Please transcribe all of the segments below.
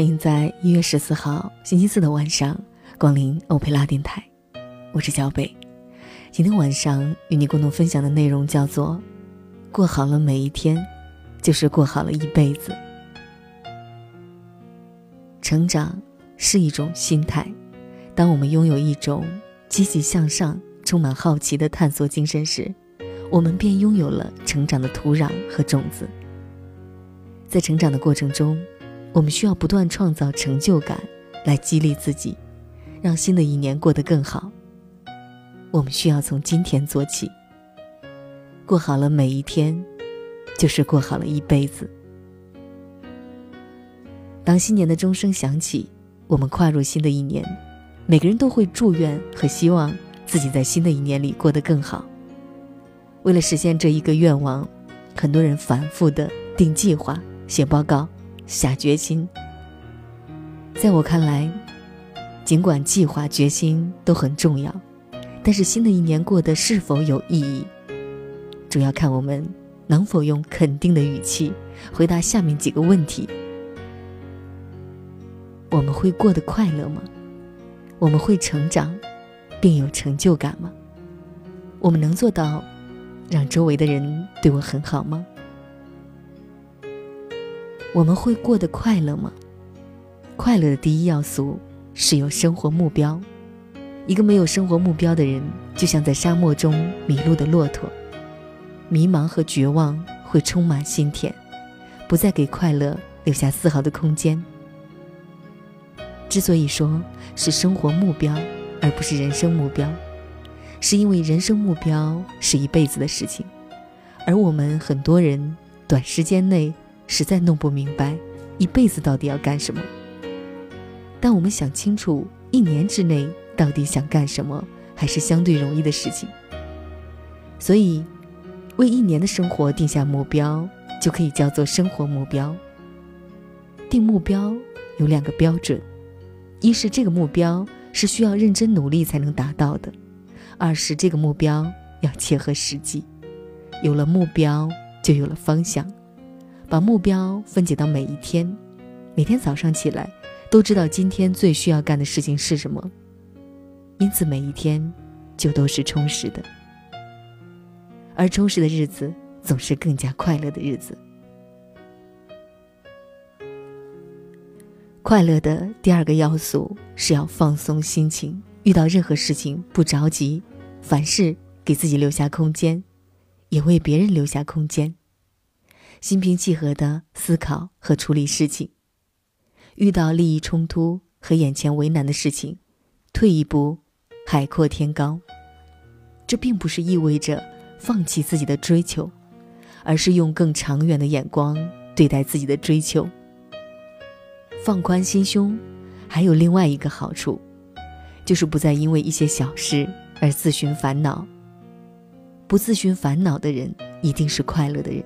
欢迎在一月十四号星期四的晚上光临欧佩拉电台，我是小北。今天晚上与你共同分享的内容叫做“过好了每一天，就是过好了一辈子”。成长是一种心态，当我们拥有一种积极向上、充满好奇的探索精神时，我们便拥有了成长的土壤和种子。在成长的过程中，我们需要不断创造成就感，来激励自己，让新的一年过得更好。我们需要从今天做起，过好了每一天，就是过好了一辈子。当新年的钟声响起，我们跨入新的一年，每个人都会祝愿和希望自己在新的一年里过得更好。为了实现这一个愿望，很多人反复的定计划、写报告。下决心。在我看来，尽管计划、决心都很重要，但是新的一年过得是否有意义，主要看我们能否用肯定的语气回答下面几个问题：我们会过得快乐吗？我们会成长，并有成就感吗？我们能做到让周围的人对我很好吗？我们会过得快乐吗？快乐的第一要素是有生活目标。一个没有生活目标的人，就像在沙漠中迷路的骆驼，迷茫和绝望会充满心田，不再给快乐留下丝毫的空间。之所以说是生活目标而不是人生目标，是因为人生目标是一辈子的事情，而我们很多人短时间内。实在弄不明白，一辈子到底要干什么。但我们想清楚，一年之内到底想干什么，还是相对容易的事情。所以，为一年的生活定下目标，就可以叫做生活目标。定目标有两个标准：一是这个目标是需要认真努力才能达到的；二是这个目标要切合实际。有了目标，就有了方向。把目标分解到每一天，每天早上起来都知道今天最需要干的事情是什么，因此每一天就都是充实的。而充实的日子总是更加快乐的日子。快乐的第二个要素是要放松心情，遇到任何事情不着急，凡事给自己留下空间，也为别人留下空间。心平气和的思考和处理事情，遇到利益冲突和眼前为难的事情，退一步，海阔天高。这并不是意味着放弃自己的追求，而是用更长远的眼光对待自己的追求。放宽心胸，还有另外一个好处，就是不再因为一些小事而自寻烦恼。不自寻烦恼的人，一定是快乐的人。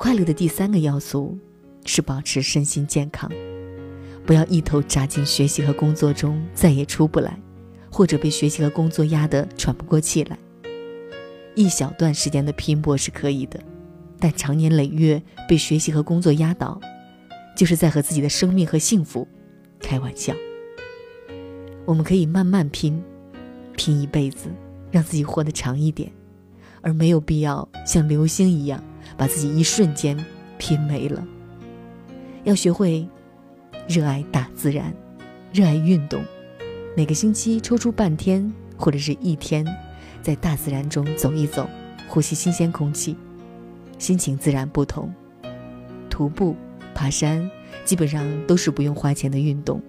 快乐的第三个要素是保持身心健康，不要一头扎进学习和工作中再也出不来，或者被学习和工作压得喘不过气来。一小段时间的拼搏是可以的，但长年累月被学习和工作压倒，就是在和自己的生命和幸福开玩笑。我们可以慢慢拼，拼一辈子，让自己活得长一点，而没有必要像流星一样。把自己一瞬间拼没了。要学会热爱大自然，热爱运动，每个星期抽出半天或者是一天，在大自然中走一走，呼吸新鲜空气，心情自然不同。徒步、爬山，基本上都是不用花钱的运动，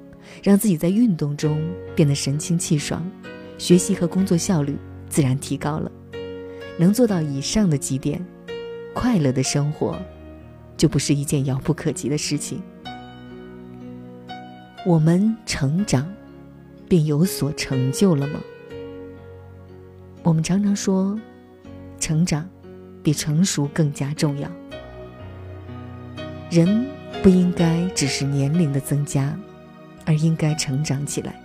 让自己在运动中变得神清气爽，学习和工作效率自然提高了。能做到以上的几点。快乐的生活，就不是一件遥不可及的事情。我们成长，便有所成就了吗？我们常常说，成长比成熟更加重要。人不应该只是年龄的增加，而应该成长起来。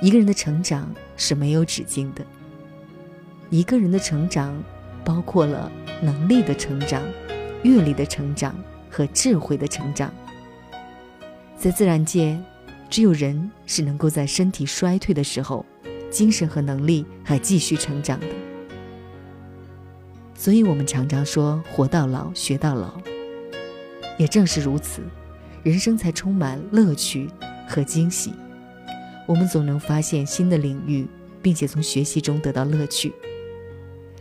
一个人的成长是没有止境的。一个人的成长。包括了能力的成长、阅历的成长和智慧的成长。在自然界，只有人是能够在身体衰退的时候，精神和能力还继续成长的。所以，我们常常说“活到老，学到老”。也正是如此，人生才充满乐趣和惊喜。我们总能发现新的领域，并且从学习中得到乐趣。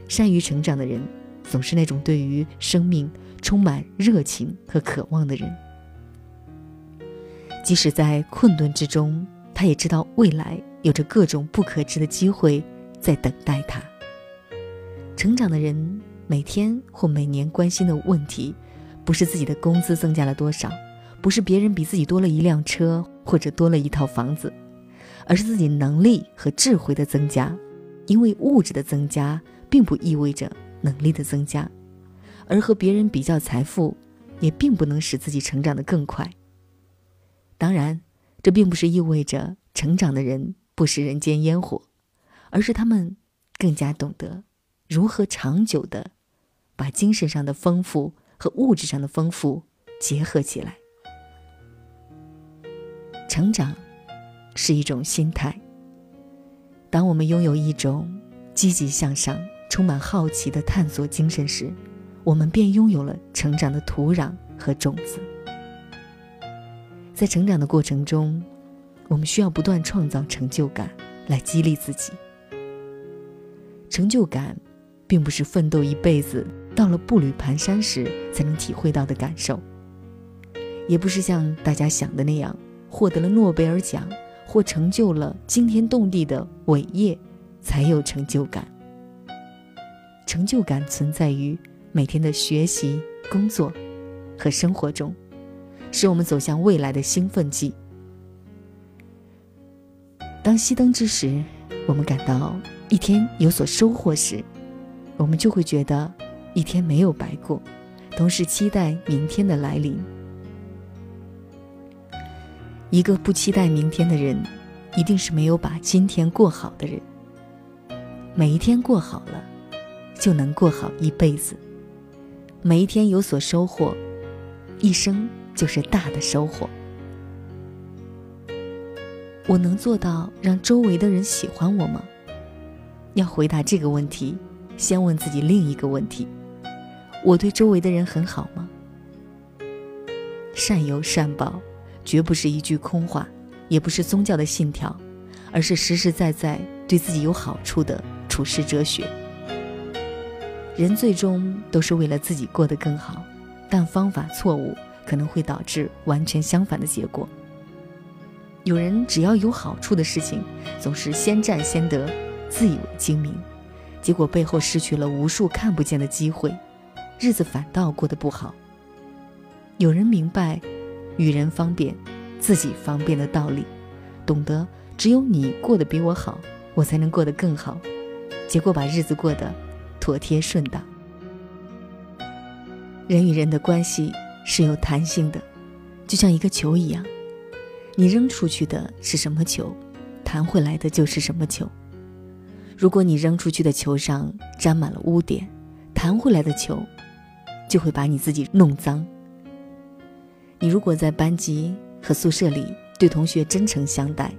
善于成长的人，总是那种对于生命充满热情和渴望的人。即使在困顿之中，他也知道未来有着各种不可知的机会在等待他。成长的人每天或每年关心的问题，不是自己的工资增加了多少，不是别人比自己多了一辆车或者多了一套房子。而是自己能力和智慧的增加，因为物质的增加并不意味着能力的增加，而和别人比较财富，也并不能使自己成长的更快。当然，这并不是意味着成长的人不食人间烟火，而是他们更加懂得如何长久的把精神上的丰富和物质上的丰富结合起来，成长。是一种心态。当我们拥有一种积极向上、充满好奇的探索精神时，我们便拥有了成长的土壤和种子。在成长的过程中，我们需要不断创造成就感来激励自己。成就感，并不是奋斗一辈子到了步履蹒跚时才能体会到的感受，也不是像大家想的那样获得了诺贝尔奖。或成就了惊天动地的伟业，才有成就感。成就感存在于每天的学习、工作和生活中，是我们走向未来的兴奋剂。当熄灯之时，我们感到一天有所收获时，我们就会觉得一天没有白过，同时期待明天的来临。一个不期待明天的人，一定是没有把今天过好的人。每一天过好了，就能过好一辈子。每一天有所收获，一生就是大的收获。我能做到让周围的人喜欢我吗？要回答这个问题，先问自己另一个问题：我对周围的人很好吗？善有善报。绝不是一句空话，也不是宗教的信条，而是实实在在对自己有好处的处世哲学。人最终都是为了自己过得更好，但方法错误可能会导致完全相反的结果。有人只要有好处的事情，总是先占先得，自以为精明，结果背后失去了无数看不见的机会，日子反倒过得不好。有人明白。与人方便，自己方便的道理，懂得只有你过得比我好，我才能过得更好，结果把日子过得妥帖顺当。人与人的关系是有弹性的，就像一个球一样，你扔出去的是什么球，弹回来的就是什么球。如果你扔出去的球上沾满了污点，弹回来的球就会把你自己弄脏。你如果在班级和宿舍里对同学真诚相待，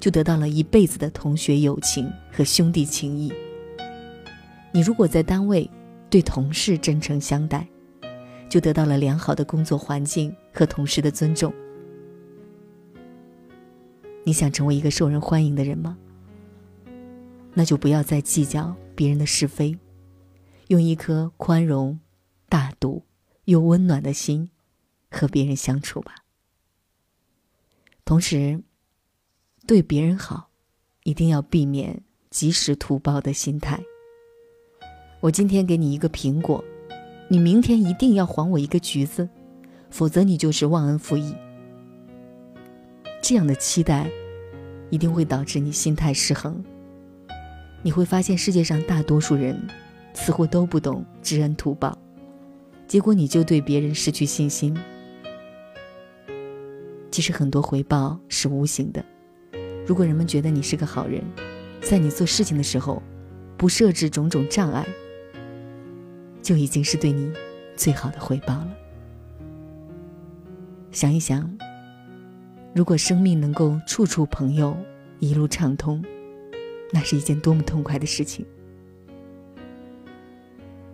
就得到了一辈子的同学友情和兄弟情谊。你如果在单位对同事真诚相待，就得到了良好的工作环境和同事的尊重。你想成为一个受人欢迎的人吗？那就不要再计较别人的是非，用一颗宽容、大度又温暖的心。和别人相处吧，同时对别人好，一定要避免及时图报的心态。我今天给你一个苹果，你明天一定要还我一个橘子，否则你就是忘恩负义。这样的期待，一定会导致你心态失衡。你会发现世界上大多数人似乎都不懂知恩图报，结果你就对别人失去信心。其实很多回报是无形的。如果人们觉得你是个好人，在你做事情的时候不设置种种障碍，就已经是对你最好的回报了。想一想，如果生命能够处处朋友，一路畅通，那是一件多么痛快的事情！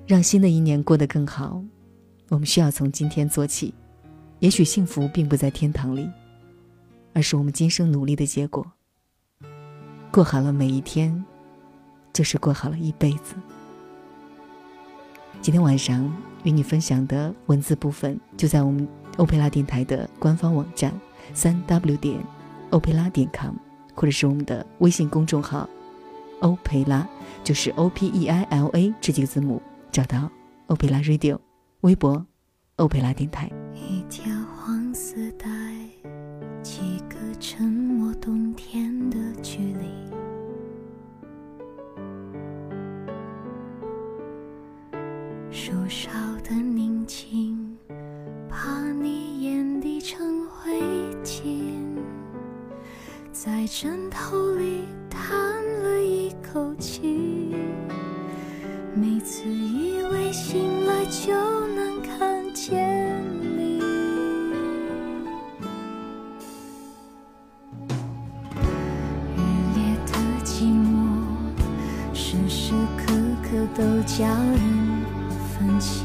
让新的一年过得更好，我们需要从今天做起。也许幸福并不在天堂里，而是我们今生努力的结果。过好了每一天，就是过好了一辈子。今天晚上与你分享的文字部分，就在我们欧佩拉电台的官方网站三 w 点欧佩拉点 com，或者是我们的微信公众号欧佩拉，就是 O P E I L A 这几个字母，找到欧佩拉 Radio，微博欧佩拉电台。树梢的宁静，怕你眼底成灰烬，在枕头里叹了一口气。每次以为醒来就能看见你，日烈的寂寞，时时刻刻都叫人。分歧，